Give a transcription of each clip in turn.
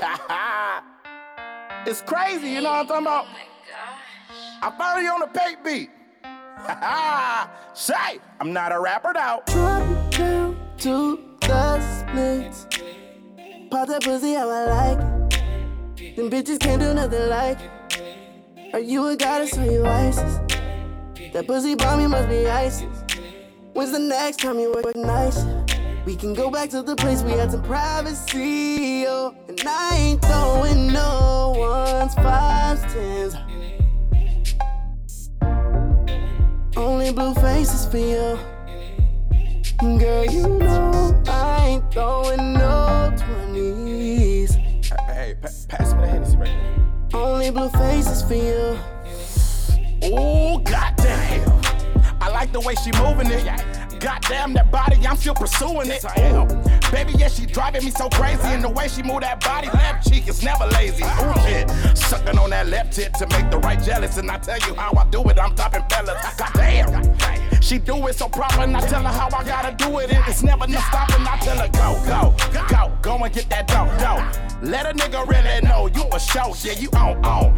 it's crazy, you know what I'm talking about? Oh I found you on the paint beat. Say, I'm not a rapper now. Drop it down to the splits. Pop that pussy how I like it. Them bitches can't do nothing like it. Are you a goddess or you ISIS? That pussy bomb, you must be ISIS. When's the next time you work nice? We can go back to the place we had some privacy, oh. And I ain't throwing no ones, fives, tens. Only blue faces for you. Girl, you know I ain't throwing no 20s. Hey, pa- pass me the Hennessy right there. Only blue faces for you. Oh, goddamn. I like the way she moving it. Goddamn that body, I'm still pursuing it. Ooh. Baby, yeah, she driving me so crazy. And the way she move that body, left cheek is never lazy. Ooh, shit. Sucking on that left tip to make the right jealous. And I tell you how I do it, I'm topping fellas. Goddamn. She do it so proper, and I tell her how I gotta do it. And it's never no stopping. I tell her, go, go, go, go and get that dope, dope. Let a nigga really know you a show, yeah, you on, on.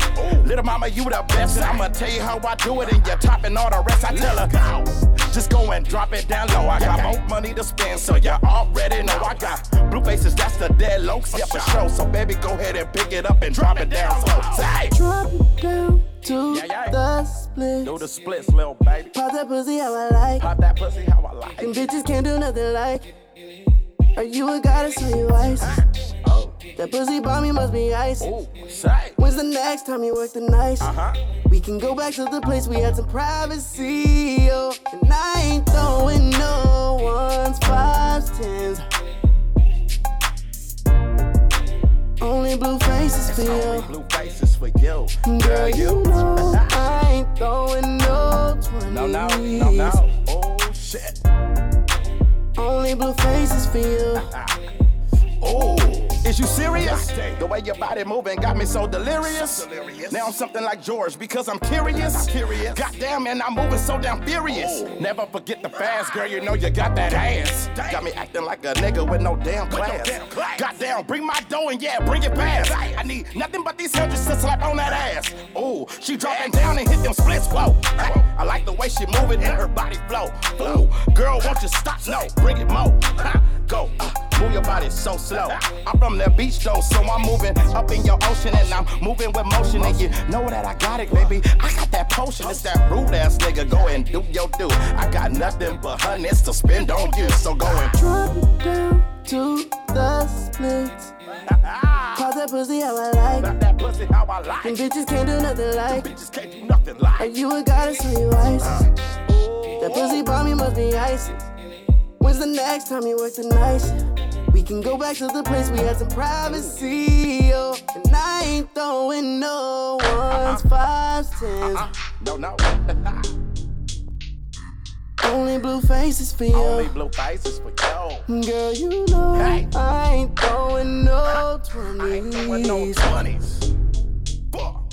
Little mama, you the best. I'ma tell you how I do it, and you're topping all the rest. I tell her, go. Just go and drop it down low. I got more money to spend, so you already know I got blue faces. That's the dead locs, yeah, for sure. So baby, go ahead and pick it up and drop it down slow. Say, Drop it down to Yeah, yeah. the splits. do the splits, little baby. Pop that pussy how I like. Pop that pussy how I like. Them bitches can't do nothing like. Are you a goddess or you ISIS? That pussy bomb, you must be ISIS. ooh, When's the next time you work the night? uh huh. We can go back to the place we had some privacy, oh. And I ain't throwing no ones, fives, tens. Only blue faces for you. blue faces for you, Girl, you know I ain't throwing no 20s. No, no, no, no. Oh shit. Only blue faces for you. Oh, is you serious? The way your body moving got me so delirious. Now I'm something like George because I'm curious. curious. Goddamn, man, I'm moving so damn furious. Never forget the fast, girl. You know you got that ass. Got me acting like a nigga with no damn class. Goddamn, bring my dough and yeah, bring it fast. I need nothing but these hundreds to slap on that ass. Ooh, she dropping down and hit them splits. Whoa, I like the way she moving and her body flow. Ooh, girl, won't you stop? No, bring it more. So slow. I'm from the beach though, so I'm moving up in your ocean and I'm moving with motion. And you know that I got it, baby. I got that potion. It's that rude ass nigga. Go and do your do. I got nothing but hundreds to spend on you. So go and Drop down to the splits. Pop that pussy how I like. That pussy how I Them like. bitches can't do nothing like. Bitches can't do nothing like. you a goddess or you ISIS? Uh. That pussy bomb, you must be ISIS. When's the next time you work the night? We can go back to the place we had some privacy, oh. And I ain't throwing no ones, uh-huh. fives, tens. Uh-huh. No, no. Only blue faces for you. Only blue faces for you. Girl, you know Hey. I ain't throwing no doing no 20s. 20s. Fuck.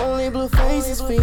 Only blue faces for you.